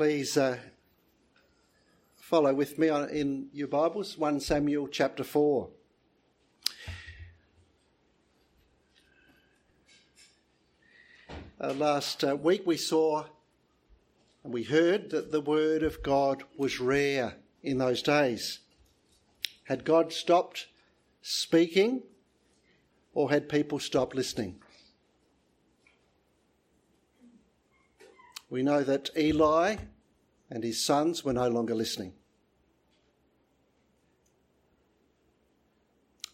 Please uh, follow with me on, in your Bibles, 1 Samuel chapter 4. Uh, last uh, week we saw and we heard that the Word of God was rare in those days. Had God stopped speaking or had people stopped listening? We know that Eli and his sons were no longer listening.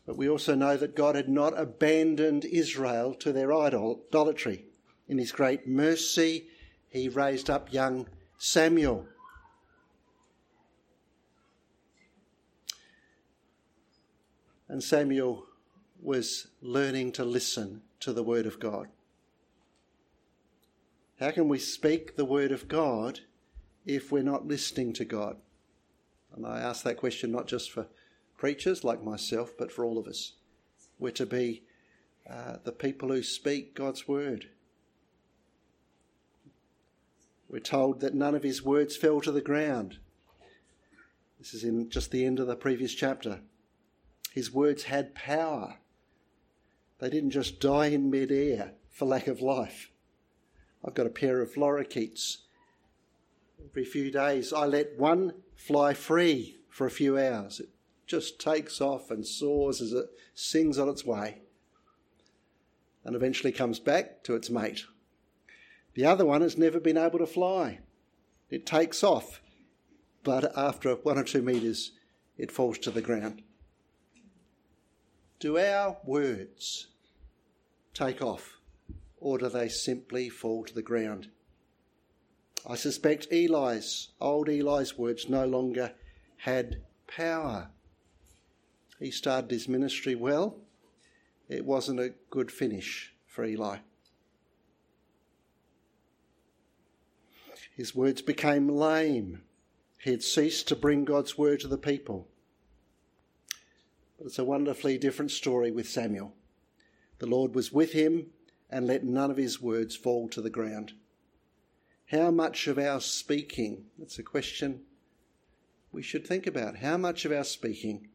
But we also know that God had not abandoned Israel to their idolatry. In his great mercy, he raised up young Samuel. And Samuel was learning to listen to the word of God. How can we speak the word of God if we're not listening to God? And I ask that question not just for preachers like myself, but for all of us. We're to be uh, the people who speak God's word. We're told that none of his words fell to the ground. This is in just the end of the previous chapter. His words had power. They didn't just die in midair for lack of life. I've got a pair of lorikeets. Every few days, I let one fly free for a few hours. It just takes off and soars as it sings on its way and eventually comes back to its mate. The other one has never been able to fly. It takes off, but after one or two metres, it falls to the ground. Do our words take off? Or do they simply fall to the ground? I suspect Eli's, old Eli's words no longer had power. He started his ministry well. It wasn't a good finish for Eli. His words became lame. He had ceased to bring God's word to the people. But it's a wonderfully different story with Samuel. The Lord was with him and let none of his words fall to the ground. How much of our speaking, that's a question we should think about. How much of our speaking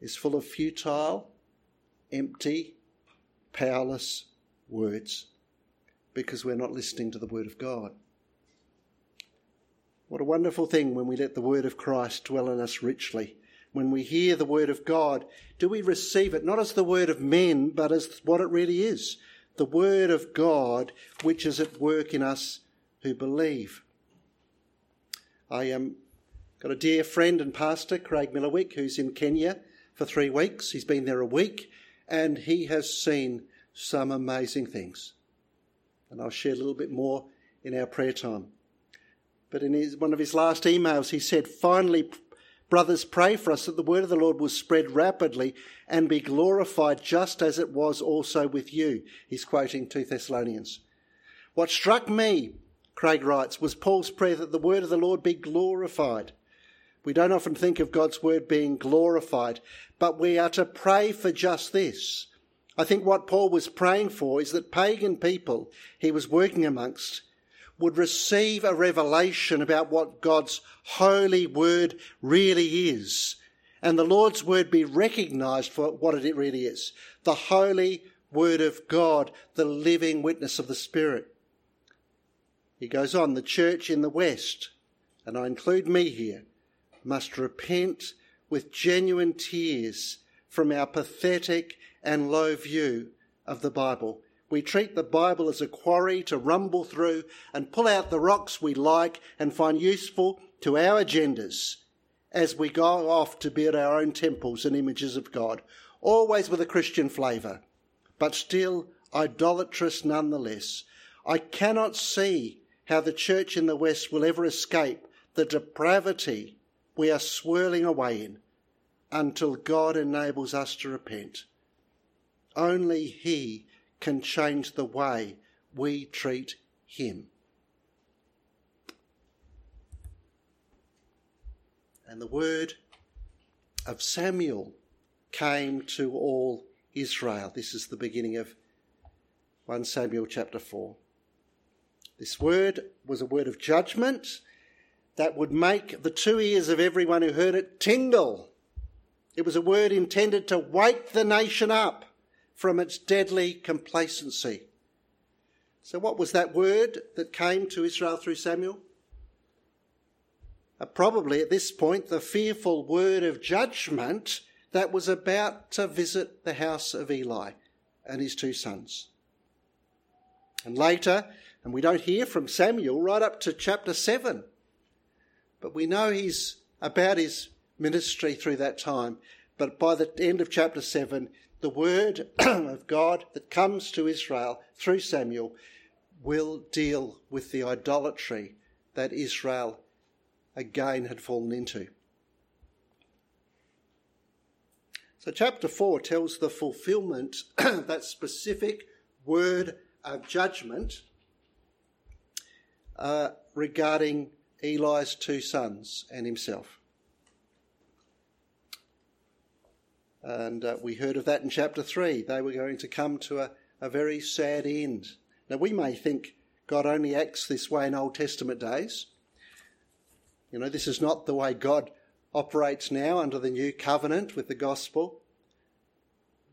is full of futile, empty, powerless words because we're not listening to the Word of God? What a wonderful thing when we let the Word of Christ dwell in us richly. When we hear the Word of God, do we receive it not as the Word of men, but as what it really is the Word of God which is at work in us who believe. I um, got a dear friend and pastor, Craig Millerwick, who's in Kenya for three weeks. He's been there a week and he has seen some amazing things. And I'll share a little bit more in our prayer time. But in his, one of his last emails, he said, Finally, Brothers, pray for us that the word of the Lord will spread rapidly and be glorified just as it was also with you. He's quoting 2 Thessalonians. What struck me, Craig writes, was Paul's prayer that the word of the Lord be glorified. We don't often think of God's word being glorified, but we are to pray for just this. I think what Paul was praying for is that pagan people he was working amongst would receive a revelation about what God's holy word really is. And the Lord's word be recognized for what it really is. The holy word of God, the living witness of the Spirit. He goes on, the church in the West, and I include me here, must repent with genuine tears from our pathetic and low view of the Bible we treat the Bible as a quarry to rumble through and pull out the rocks we like and find useful to our agendas as we go off to build our own temples and images of God, always with a Christian flavour, but still idolatrous nonetheless. I cannot see how the church in the West will ever escape the depravity we are swirling away in until God enables us to repent. Only He can change the way we treat him. And the word of Samuel came to all Israel. This is the beginning of 1 Samuel chapter 4. This word was a word of judgment that would make the two ears of everyone who heard it tingle. It was a word intended to wake the nation up from its deadly complacency. So, what was that word that came to Israel through Samuel? Uh, probably at this point, the fearful word of judgment that was about to visit the house of Eli and his two sons. And later, and we don't hear from Samuel right up to chapter 7, but we know he's about his ministry through that time. But by the end of chapter 7, the word of God that comes to Israel through Samuel will deal with the idolatry that Israel again had fallen into. So, chapter 4 tells the fulfillment of that specific word of judgment uh, regarding Eli's two sons and himself. And uh, we heard of that in chapter 3. They were going to come to a, a very sad end. Now, we may think God only acts this way in Old Testament days. You know, this is not the way God operates now under the new covenant with the gospel.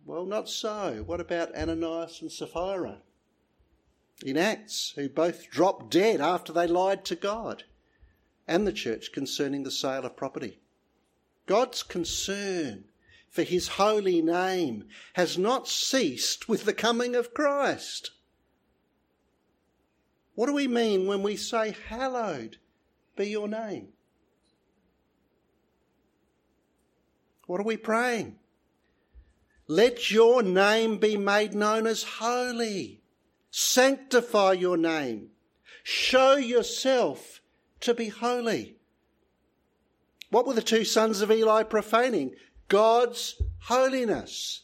Well, not so. What about Ananias and Sapphira in Acts, who both dropped dead after they lied to God and the church concerning the sale of property? God's concern for his holy name has not ceased with the coming of Christ. What do we mean when we say, Hallowed be your name? What are we praying? Let your name be made known as holy. Sanctify your name. Show yourself to be holy. What were the two sons of Eli profaning? God's holiness.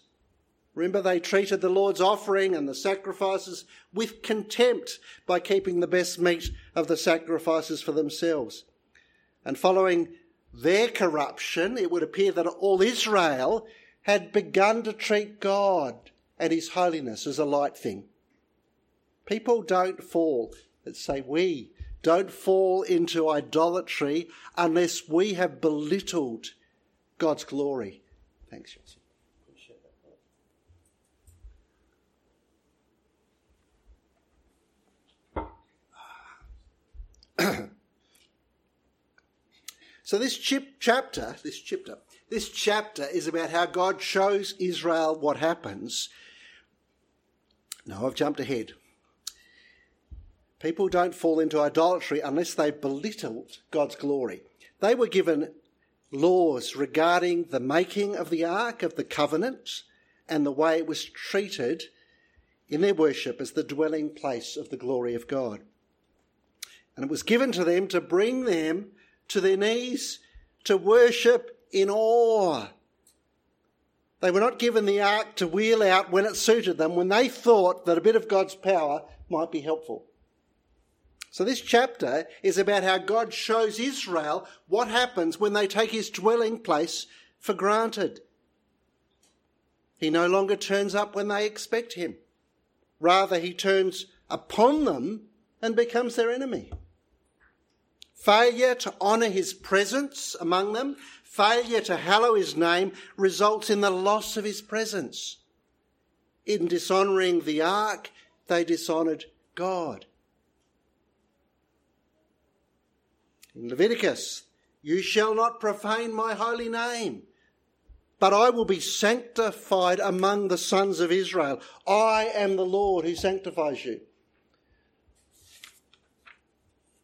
Remember, they treated the Lord's offering and the sacrifices with contempt by keeping the best meat of the sacrifices for themselves. And following their corruption, it would appear that all Israel had begun to treat God and His holiness as a light thing. People don't fall, let's say we, don't fall into idolatry unless we have belittled God's glory. Thanks, so this chip, chapter, this chapter, this chapter is about how God shows Israel what happens. No, I've jumped ahead. People don't fall into idolatry unless they belittled God's glory. They were given laws regarding the making of the Ark of the Covenant and the way it was treated in their worship as the dwelling place of the glory of God. And it was given to them to bring them to their knees to worship in awe. They were not given the ark to wheel out when it suited them, when they thought that a bit of God's power might be helpful. So, this chapter is about how God shows Israel what happens when they take his dwelling place for granted. He no longer turns up when they expect him. Rather, he turns upon them and becomes their enemy. Failure to honour his presence among them, failure to hallow his name, results in the loss of his presence. In dishonouring the ark, they dishonoured God. In Leviticus, you shall not profane my holy name, but I will be sanctified among the sons of Israel. I am the Lord who sanctifies you.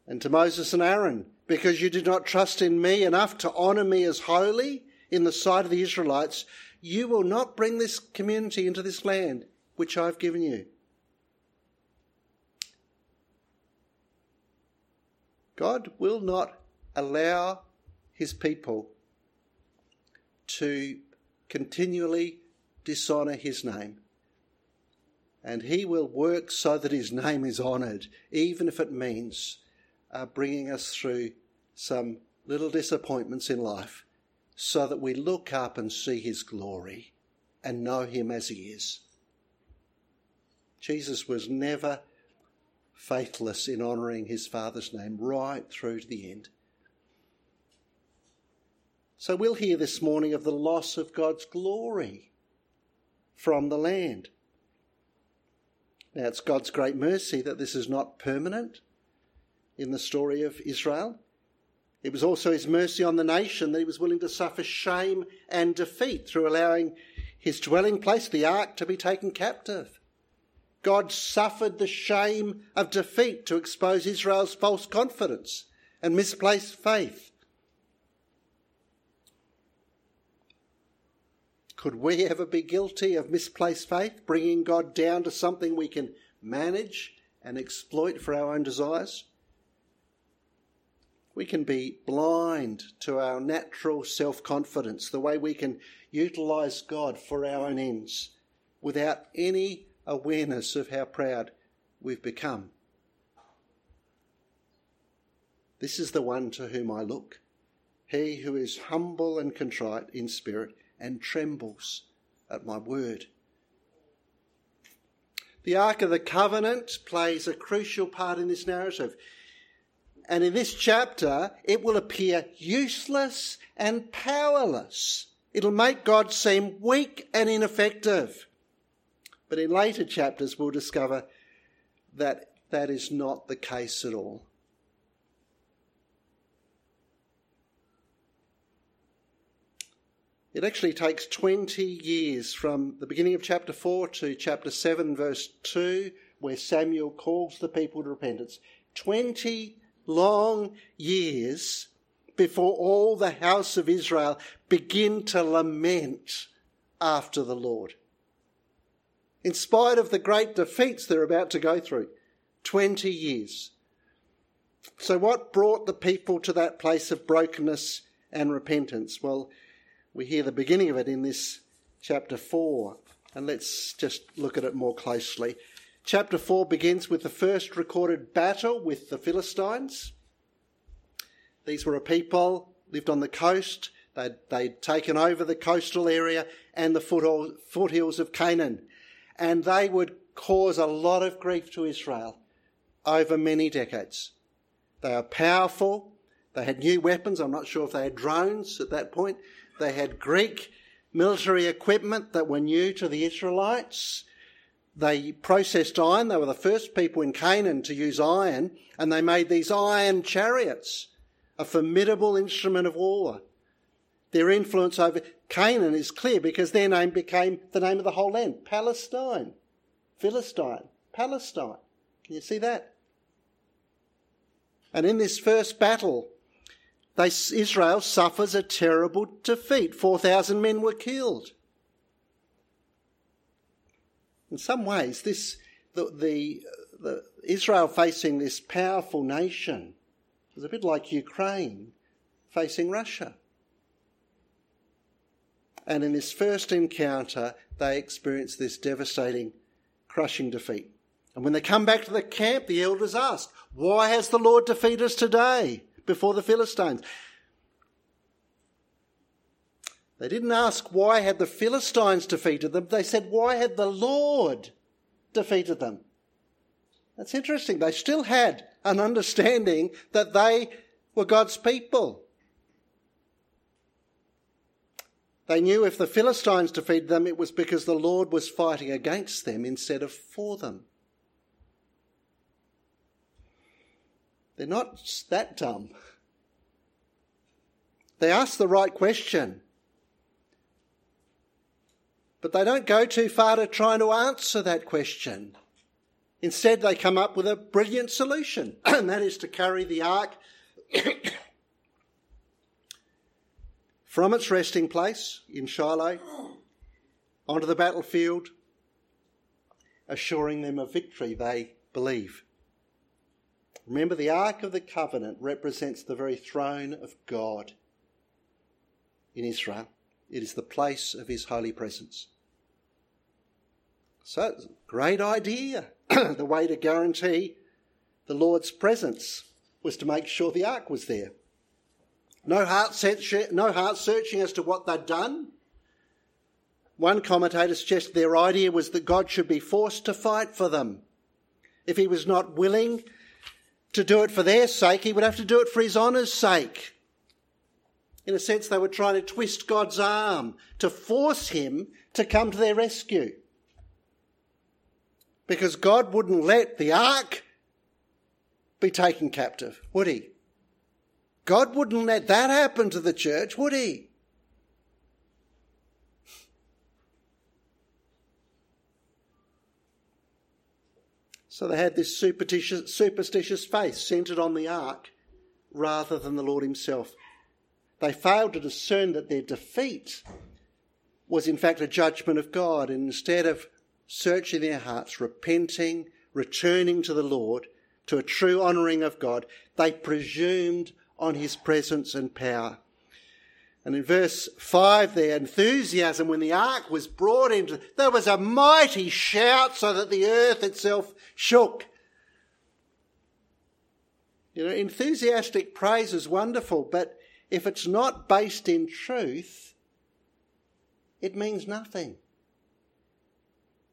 And to Moses and Aaron, because you did not trust in me enough to honour me as holy in the sight of the Israelites, you will not bring this community into this land which I've given you. God will not allow his people to continually dishonour his name. And he will work so that his name is honoured, even if it means uh, bringing us through some little disappointments in life, so that we look up and see his glory and know him as he is. Jesus was never faithless in honouring his Father's name right through to the end. So we'll hear this morning of the loss of God's glory from the land. Now, it's God's great mercy that this is not permanent in the story of Israel. It was also his mercy on the nation that he was willing to suffer shame and defeat through allowing his dwelling place, the ark, to be taken captive. God suffered the shame of defeat to expose Israel's false confidence and misplaced faith. Could we ever be guilty of misplaced faith, bringing God down to something we can manage and exploit for our own desires? We can be blind to our natural self confidence, the way we can utilize God for our own ends without any awareness of how proud we've become. This is the one to whom I look, he who is humble and contrite in spirit and trembles at my word. The Ark of the Covenant plays a crucial part in this narrative. And in this chapter, it will appear useless and powerless. It'll make God seem weak and ineffective. But in later chapters, we'll discover that that is not the case at all. It actually takes 20 years from the beginning of chapter 4 to chapter 7, verse 2, where Samuel calls the people to repentance. 20 long years before all the house of Israel begin to lament after the Lord. In spite of the great defeats they're about to go through, 20 years. So, what brought the people to that place of brokenness and repentance? Well, we hear the beginning of it in this chapter 4, and let's just look at it more closely. Chapter 4 begins with the first recorded battle with the Philistines. These were a people lived on the coast. They'd, they'd taken over the coastal area and the foothills of Canaan. And they would cause a lot of grief to Israel over many decades. They are powerful. They had new weapons. I'm not sure if they had drones at that point. They had Greek military equipment that were new to the Israelites. They processed iron. They were the first people in Canaan to use iron, and they made these iron chariots, a formidable instrument of war. Their influence over Canaan is clear because their name became the name of the whole land Palestine, Philistine, Palestine. Can you see that? And in this first battle, they, Israel suffers a terrible defeat. 4,000 men were killed. In some ways, this the, the, the Israel facing this powerful nation is a bit like Ukraine facing Russia. And in this first encounter, they experience this devastating, crushing defeat. And when they come back to the camp, the elders ask, Why has the Lord defeated us today before the Philistines? They didn't ask why had the Philistines defeated them. They said, why had the Lord defeated them? That's interesting. They still had an understanding that they were God's people. They knew if the Philistines defeated them, it was because the Lord was fighting against them instead of for them. They're not that dumb. They ask the right question. But they don't go too far to trying to answer that question. Instead, they come up with a brilliant solution, and that is to carry the ark from its resting place in Shiloh onto the battlefield, assuring them of victory, they believe. Remember, the Ark of the Covenant represents the very throne of God in Israel. It is the place of his holy presence. So, great idea. the way to guarantee the Lord's presence was to make sure the ark was there. No heart, no heart searching as to what they'd done. One commentator suggested their idea was that God should be forced to fight for them. If he was not willing to do it for their sake, he would have to do it for his honour's sake. In a sense, they were trying to twist God's arm to force him to come to their rescue. Because God wouldn't let the ark be taken captive, would he? God wouldn't let that happen to the church, would he? So they had this superstitious, superstitious faith centered on the ark rather than the Lord himself. They failed to discern that their defeat was in fact a judgment of God. And instead of searching their hearts, repenting, returning to the Lord, to a true honouring of God, they presumed on his presence and power. And in verse 5, their enthusiasm when the ark was brought into, there was a mighty shout so that the earth itself shook. You know, enthusiastic praise is wonderful, but if it's not based in truth, it means nothing.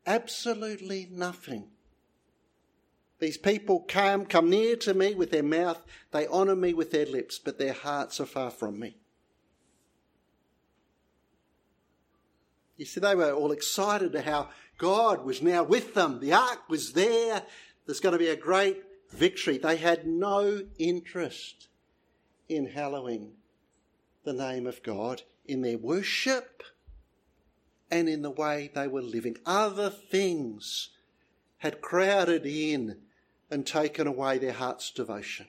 Absolutely nothing. These people come, come near to me with their mouth, they honour me with their lips, but their hearts are far from me. You see, they were all excited to how God was now with them. The ark was there. There's going to be a great victory. They had no interest in hallowing the name of God in their worship and in the way they were living. Other things had crowded in and taken away their heart's devotion,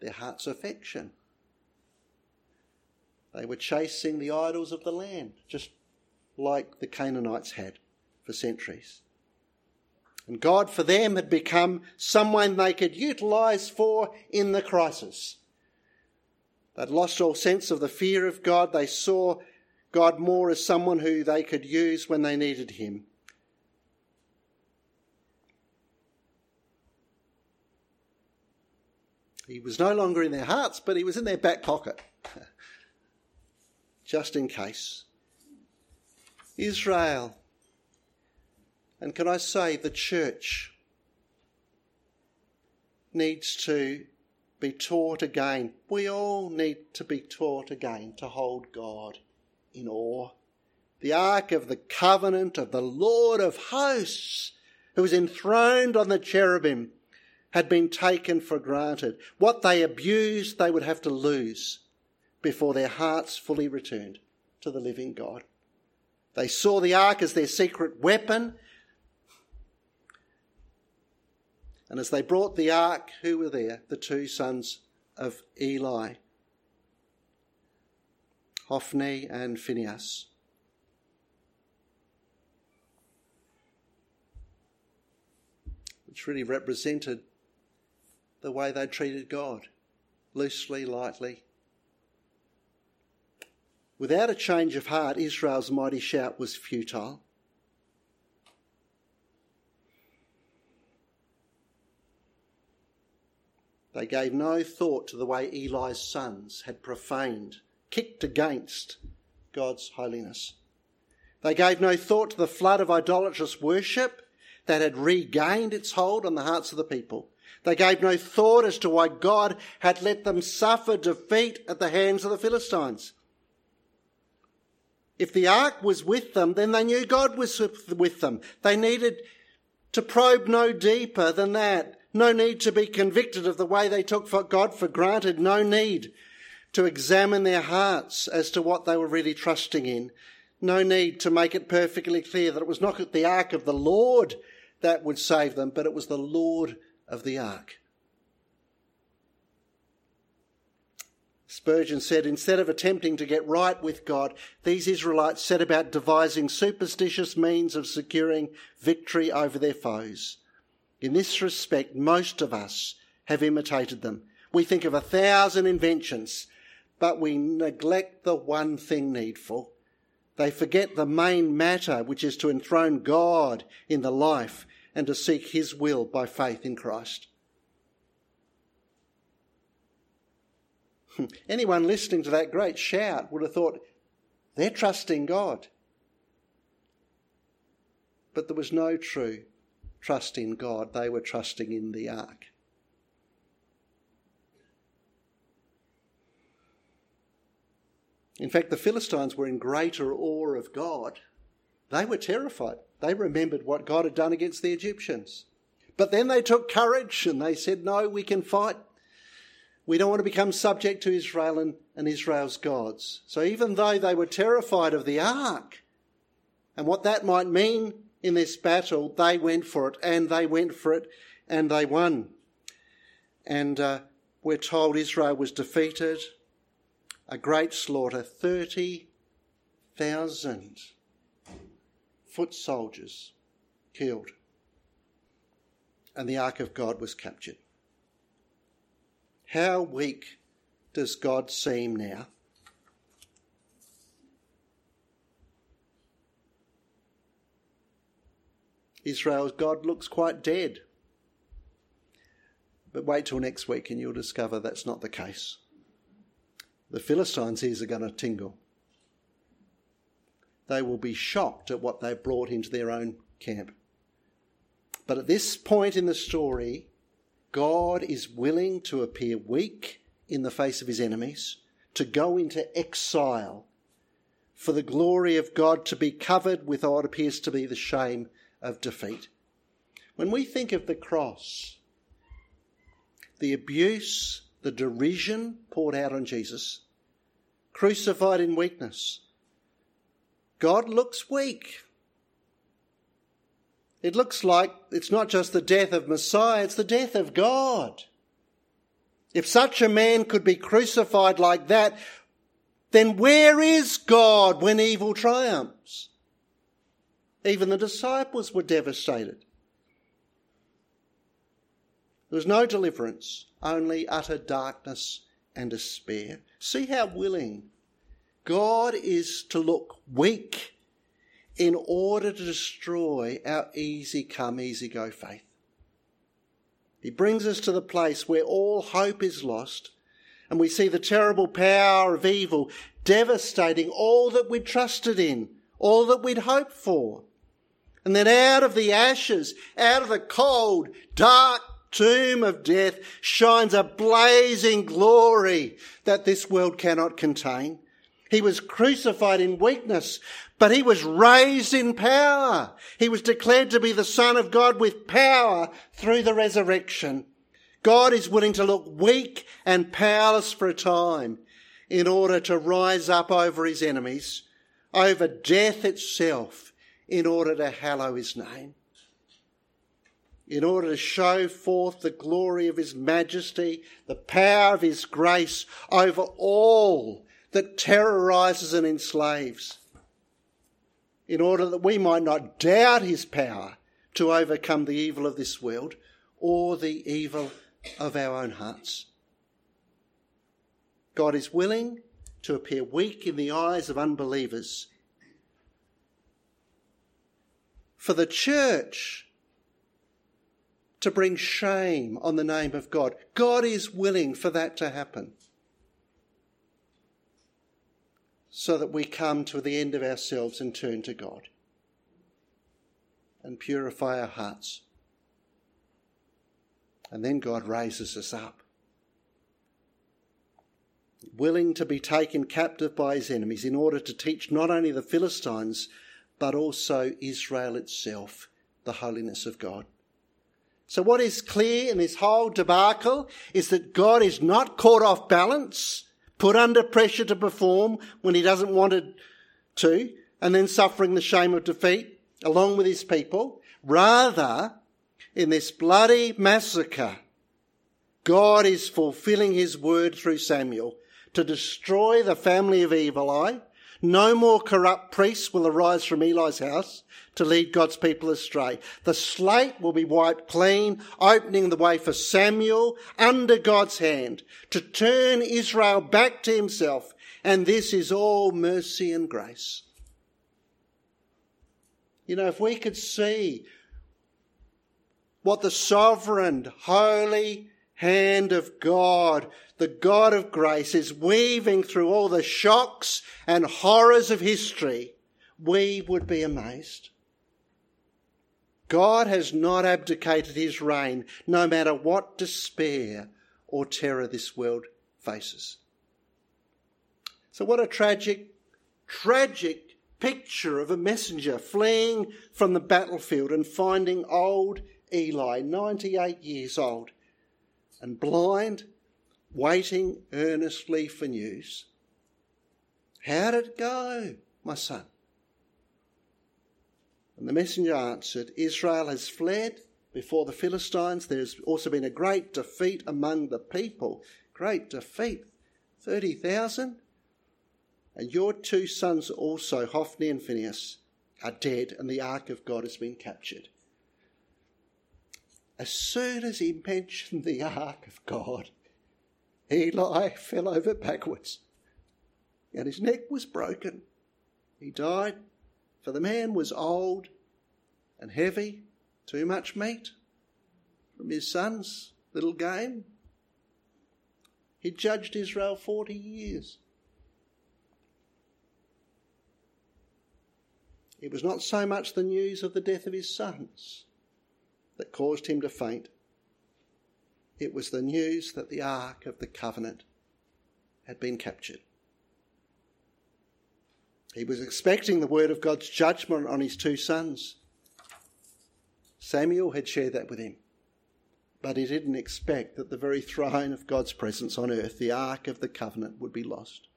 their heart's affection. They were chasing the idols of the land, just like the Canaanites had for centuries. And God for them had become someone they could utilise for in the crisis. They'd lost all sense of the fear of God. They saw God more as someone who they could use when they needed Him. He was no longer in their hearts, but He was in their back pocket, just in case. Israel, and can I say the church needs to be taught again. We all need to be taught again to hold God in awe. The ark of the covenant of the Lord of hosts, who is enthroned on the cherubim, had been taken for granted. What they abused, they would have to lose before their hearts fully returned to the living God. They saw the ark as their secret weapon And as they brought the ark, who were there? The two sons of Eli, Hophni and Phinehas. Which really represented the way they treated God loosely, lightly. Without a change of heart, Israel's mighty shout was futile. They gave no thought to the way Eli's sons had profaned, kicked against God's holiness. They gave no thought to the flood of idolatrous worship that had regained its hold on the hearts of the people. They gave no thought as to why God had let them suffer defeat at the hands of the Philistines. If the ark was with them, then they knew God was with them. They needed to probe no deeper than that. No need to be convicted of the way they took God for granted. No need to examine their hearts as to what they were really trusting in. No need to make it perfectly clear that it was not the ark of the Lord that would save them, but it was the Lord of the ark. Spurgeon said, instead of attempting to get right with God, these Israelites set about devising superstitious means of securing victory over their foes. In this respect, most of us have imitated them. We think of a thousand inventions, but we neglect the one thing needful. They forget the main matter, which is to enthrone God in the life and to seek His will by faith in Christ. Anyone listening to that great shout would have thought, they're trusting God. But there was no true trust in God, they were trusting in the ark. In fact, the Philistines were in greater awe of God. They were terrified. They remembered what God had done against the Egyptians. But then they took courage and they said, No, we can fight. We don't want to become subject to Israel and, and Israel's gods. So even though they were terrified of the ark and what that might mean in this battle, they went for it and they went for it and they won. And uh, we're told Israel was defeated, a great slaughter, 30,000 foot soldiers killed, and the ark of God was captured. How weak does God seem now? Israel's God looks quite dead. But wait till next week and you'll discover that's not the case. The Philistines' ears are going to tingle. They will be shocked at what they've brought into their own camp. But at this point in the story, God is willing to appear weak in the face of his enemies, to go into exile, for the glory of God to be covered with what appears to be the shame of defeat. When we think of the cross, the abuse, the derision poured out on Jesus, crucified in weakness, God looks weak. It looks like it's not just the death of Messiah, it's the death of God. If such a man could be crucified like that, then where is God when evil triumphs? Even the disciples were devastated. There was no deliverance, only utter darkness and despair. See how willing God is to look weak in order to destroy our easy come, easy go faith. He brings us to the place where all hope is lost and we see the terrible power of evil devastating all that we'd trusted in, all that we'd hoped for. And then out of the ashes, out of the cold, dark tomb of death shines a blazing glory that this world cannot contain. He was crucified in weakness, but he was raised in power. He was declared to be the Son of God with power through the resurrection. God is willing to look weak and powerless for a time in order to rise up over his enemies, over death itself, in order to hallow his name. In order to show forth the glory of his majesty, the power of his grace over all that terrorizes and enslaves, in order that we might not doubt his power to overcome the evil of this world or the evil of our own hearts. God is willing to appear weak in the eyes of unbelievers. For the church to bring shame on the name of God. God is willing for that to happen. So that we come to the end of ourselves and turn to God and purify our hearts. And then God raises us up, willing to be taken captive by his enemies in order to teach not only the Philistines, but also Israel itself the holiness of God. So, what is clear in this whole debacle is that God is not caught off balance put under pressure to perform when he doesn't want to, and then suffering the shame of defeat along with his people. Rather, in this bloody massacre, God is fulfilling his word through Samuel to destroy the family of Eli. No more corrupt priests will arise from Eli's house to lead God's people astray. The slate will be wiped clean, opening the way for Samuel under God's hand to turn Israel back to himself. And this is all mercy and grace. You know, if we could see what the sovereign, holy hand of God, the God of grace, is weaving through all the shocks and horrors of history, we would be amazed. God has not abdicated his reign, no matter what despair or terror this world faces. So, what a tragic, tragic picture of a messenger fleeing from the battlefield and finding old Eli, 98 years old, and blind, waiting earnestly for news. How did it go, my son? And the messenger answered, Israel has fled before the Philistines. There's also been a great defeat among the people. Great defeat. 30,000. And your two sons also, Hophni and Phinehas, are dead, and the ark of God has been captured. As soon as he mentioned the ark of God, Eli fell over backwards, and his neck was broken. He died, for the man was old and heavy, too much meat from his son's little game. He judged Israel 40 years. It was not so much the news of the death of his sons that caused him to faint. It was the news that the Ark of the Covenant had been captured. He was expecting the word of God's judgment on his two sons. Samuel had shared that with him. But he didn't expect that the very throne of God's presence on earth, the Ark of the Covenant, would be lost.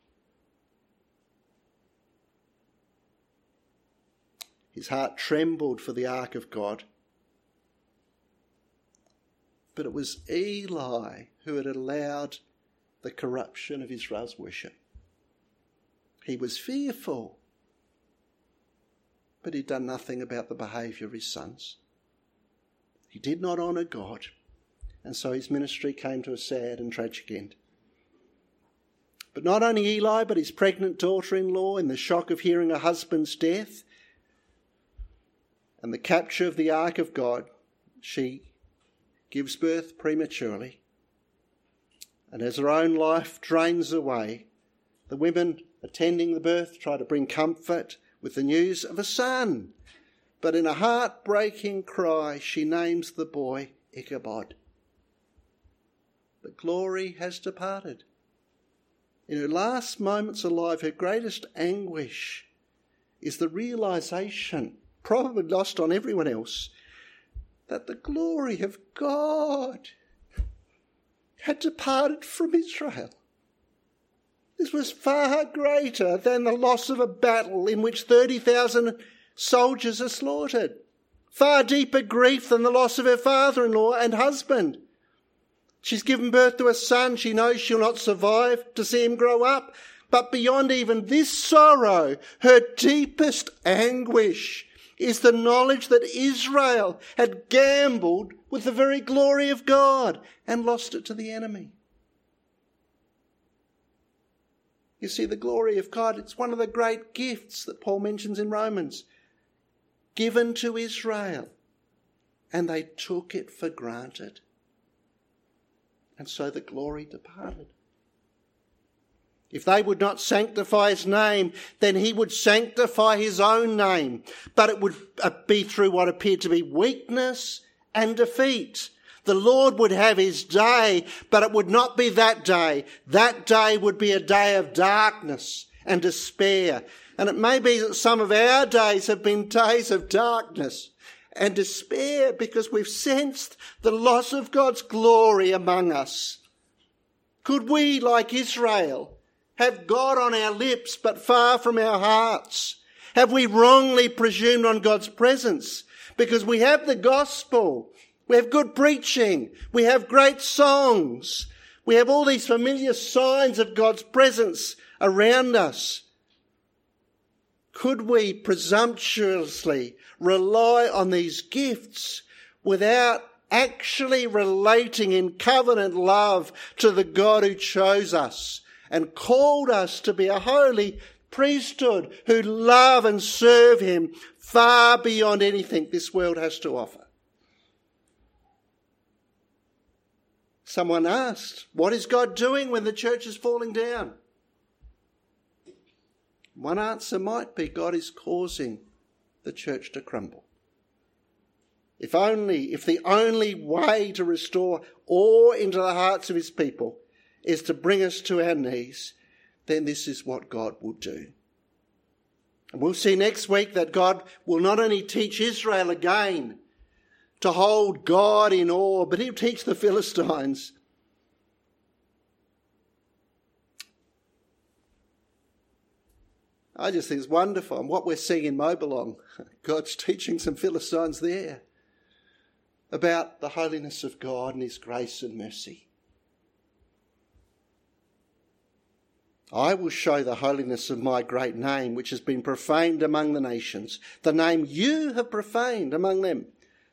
His heart trembled for the ark of God. But it was Eli who had allowed the corruption of Israel's worship. He was fearful, but he'd done nothing about the behaviour of his sons. He did not honour God, and so his ministry came to a sad and tragic end. But not only Eli, but his pregnant daughter in law, in the shock of hearing her husband's death, and the capture of the ark of God, she gives birth prematurely. And as her own life drains away, the women attending the birth try to bring comfort with the news of a son. But in a heartbreaking cry, she names the boy Ichabod. The glory has departed. In her last moments alive, her greatest anguish is the realization probably lost on everyone else, that the glory of God had departed from Israel. This was far greater than the loss of a battle in which 30,000 soldiers are slaughtered. Far deeper grief than the loss of her father in law and husband. She's given birth to a son. She knows she'll not survive to see him grow up. But beyond even this sorrow, her deepest anguish is the knowledge that Israel had gambled with the very glory of God and lost it to the enemy. You see, the glory of God, it's one of the great gifts that Paul mentions in Romans, given to Israel, and they took it for granted. And so the glory departed. If they would not sanctify his name, then he would sanctify his own name. But it would uh, be through what appeared to be weakness and defeat. The Lord would have his day, but it would not be that day. That day would be a day of darkness and despair. And it may be that some of our days have been days of darkness and despair because we've sensed the loss of God's glory among us. Could we, like Israel, have God on our lips but far from our hearts? Have we wrongly presumed on God's presence? Because we have the gospel. We have good preaching. We have great songs. We have all these familiar signs of God's presence around us. Could we presumptuously rely on these gifts without actually relating in covenant love to the God who chose us and called us to be a holy priesthood who love and serve him far beyond anything this world has to offer. Someone asked, What is God doing when the church is falling down? One answer might be God is causing the church to crumble. If only, if the only way to restore awe into the hearts of his people is to bring us to our knees, then this is what God will do. And we'll see next week that God will not only teach Israel again to hold God in awe, but he'll teach the Philistines I just think it's wonderful. And what we're seeing in Mobilong, God's teaching some Philistines there about the holiness of God and His grace and mercy. I will show the holiness of my great name, which has been profaned among the nations, the name you have profaned among them.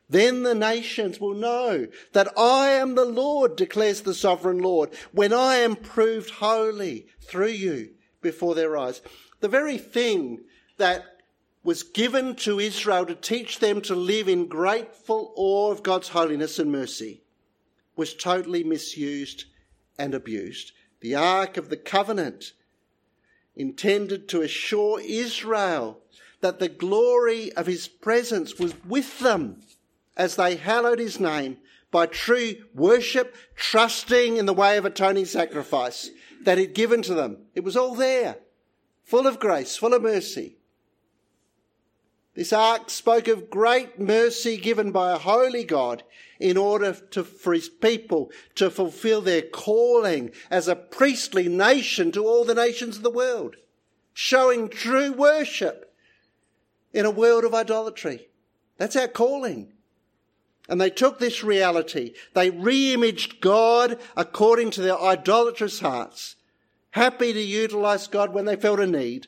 Then the nations will know that I am the Lord, declares the sovereign Lord, when I am proved holy through you before their eyes the very thing that was given to Israel to teach them to live in grateful awe of God's holiness and mercy was totally misused and abused. The Ark of the Covenant, intended to assure Israel that the glory of his presence was with them as they hallowed his name by true worship, trusting in the way of atoning sacrifice that he'd given to them. It was all there full of grace, full of mercy. This ark spoke of great mercy given by a holy God in order to, for his people to fulfill their calling as a priestly nation to all the nations of the world, showing true worship in a world of idolatry. That's our calling. And they took this reality, they re-imaged God according to their idolatrous hearts happy to utilize God when they felt a need.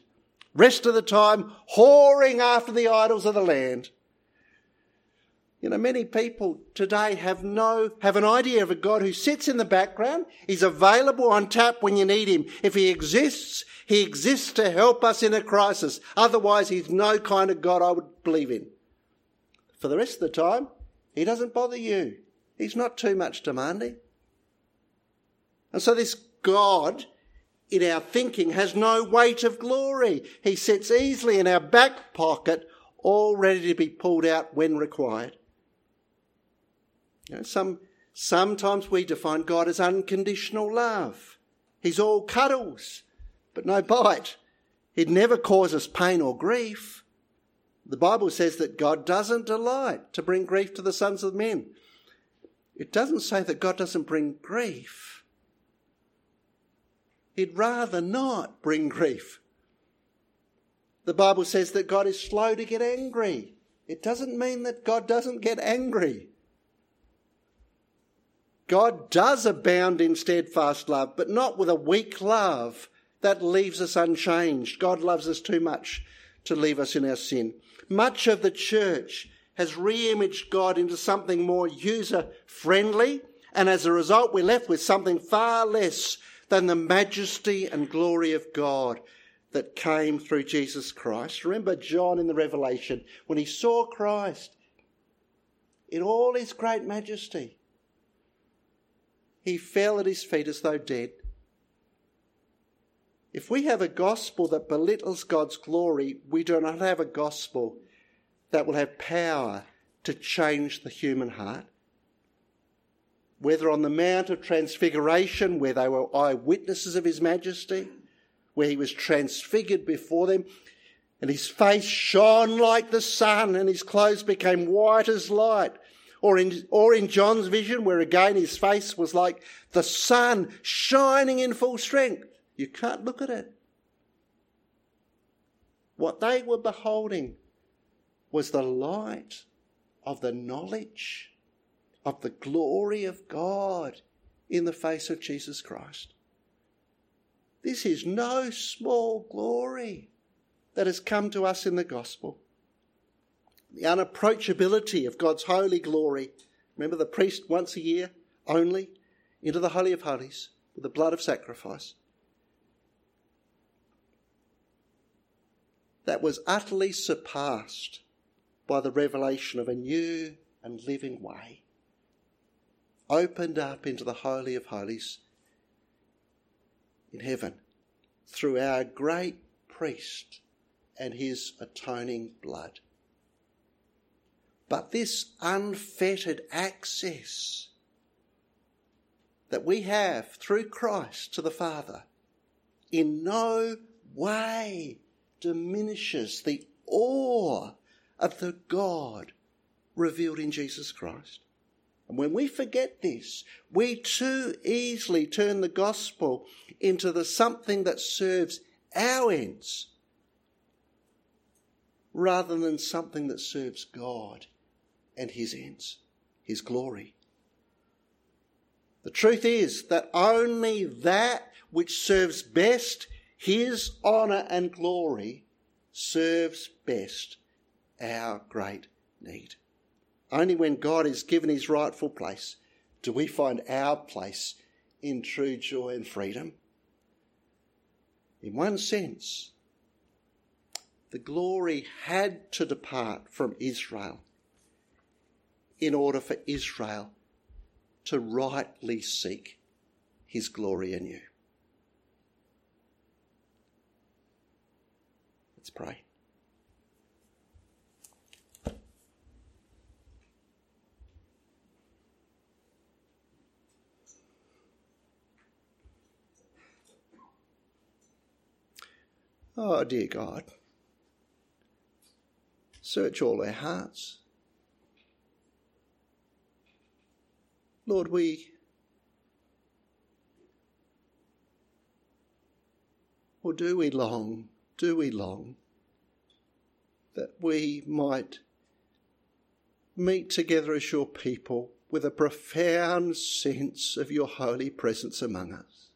Rest of the time, whoring after the idols of the land. You know, many people today have no, have an idea of a God who sits in the background. He's available on tap when you need him. If he exists, he exists to help us in a crisis. Otherwise, he's no kind of God I would believe in. For the rest of the time, he doesn't bother you. He's not too much demanding. And so this God in our thinking has no weight of glory. He sits easily in our back pocket, all ready to be pulled out when required. You know, some, sometimes we define God as unconditional love. He's all cuddles, but no bite. He'd never cause us pain or grief. The Bible says that God doesn't delight to bring grief to the sons of men. It doesn't say that God doesn't bring grief. He'd rather not bring grief. The Bible says that God is slow to get angry. It doesn't mean that God doesn't get angry. God does abound in steadfast love, but not with a weak love that leaves us unchanged. God loves us too much to leave us in our sin. Much of the church has re-imaged God into something more user friendly, and as a result, we're left with something far less than the majesty and glory of God that came through Jesus Christ. Remember John in the Revelation when he saw Christ in all his great majesty. He fell at his feet as though dead. If we have a gospel that belittles God's glory, we do not have a gospel that will have power to change the human heart whether on the Mount of Transfiguration, where they were eyewitnesses of his majesty, where he was transfigured before them, and his face shone like the sun, and his clothes became white as light. Or in, or in John's vision, where again his face was like the sun shining in full strength. You can't look at it. What they were beholding was the light of the knowledge of the glory of God in the face of Jesus Christ. This is no small glory that has come to us in the gospel. The unapproachability of God's holy glory. Remember the priest once a year only into the Holy of Holies with the blood of sacrifice. That was utterly surpassed by the revelation of a new and living way opened up into the Holy of Holies in heaven through our great priest and his atoning blood. But this unfettered access that we have through Christ to the Father in no way diminishes the awe of the God revealed in Jesus Christ. And when we forget this, we too easily turn the gospel into the something that serves our ends rather than something that serves God and his ends, his glory. The truth is that only that which serves best his honour and glory serves best our great need. Only when God is given his rightful place do we find our place in true joy and freedom. In one sense, the glory had to depart from Israel in order for Israel to rightly seek his glory anew. Let's pray. Oh, dear God, search all our hearts. Lord, we or do we long, do we long that we might meet together as your people with a profound sense of your holy presence among us?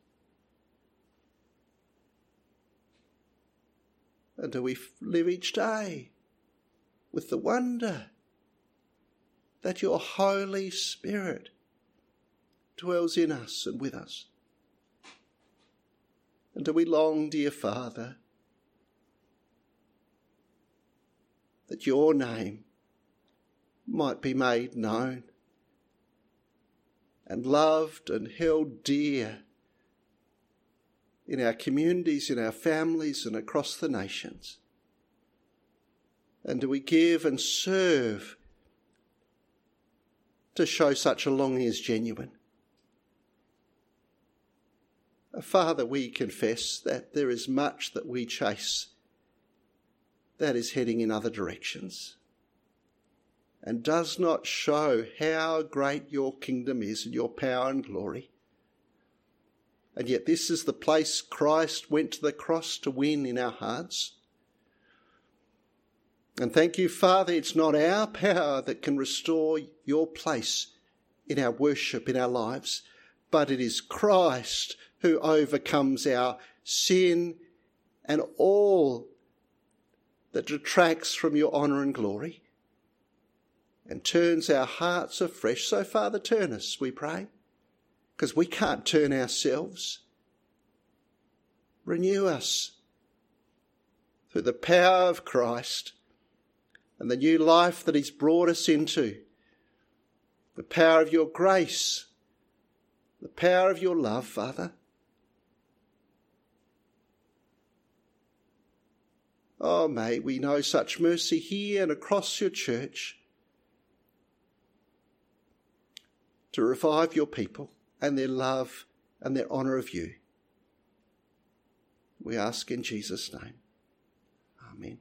And do we live each day with the wonder that your Holy Spirit dwells in us and with us? And do we long, dear Father, that your name might be made known and loved and held dear in our communities, in our families, and across the nations? And do we give and serve to show such a longing is genuine? Father, we confess that there is much that we chase that is heading in other directions and does not show how great your kingdom is and your power and glory. And yet, this is the place Christ went to the cross to win in our hearts. And thank you, Father, it's not our power that can restore your place in our worship, in our lives, but it is Christ who overcomes our sin and all that detracts from your honour and glory and turns our hearts afresh. So, Father, turn us, we pray because we can't turn ourselves. Renew us through the power of Christ and the new life that He's brought us into. The power of your grace, the power of your love, Father. Oh, may we know such mercy here and across your church to revive your people and their love and their honour of you. We ask in Jesus' name. Amen.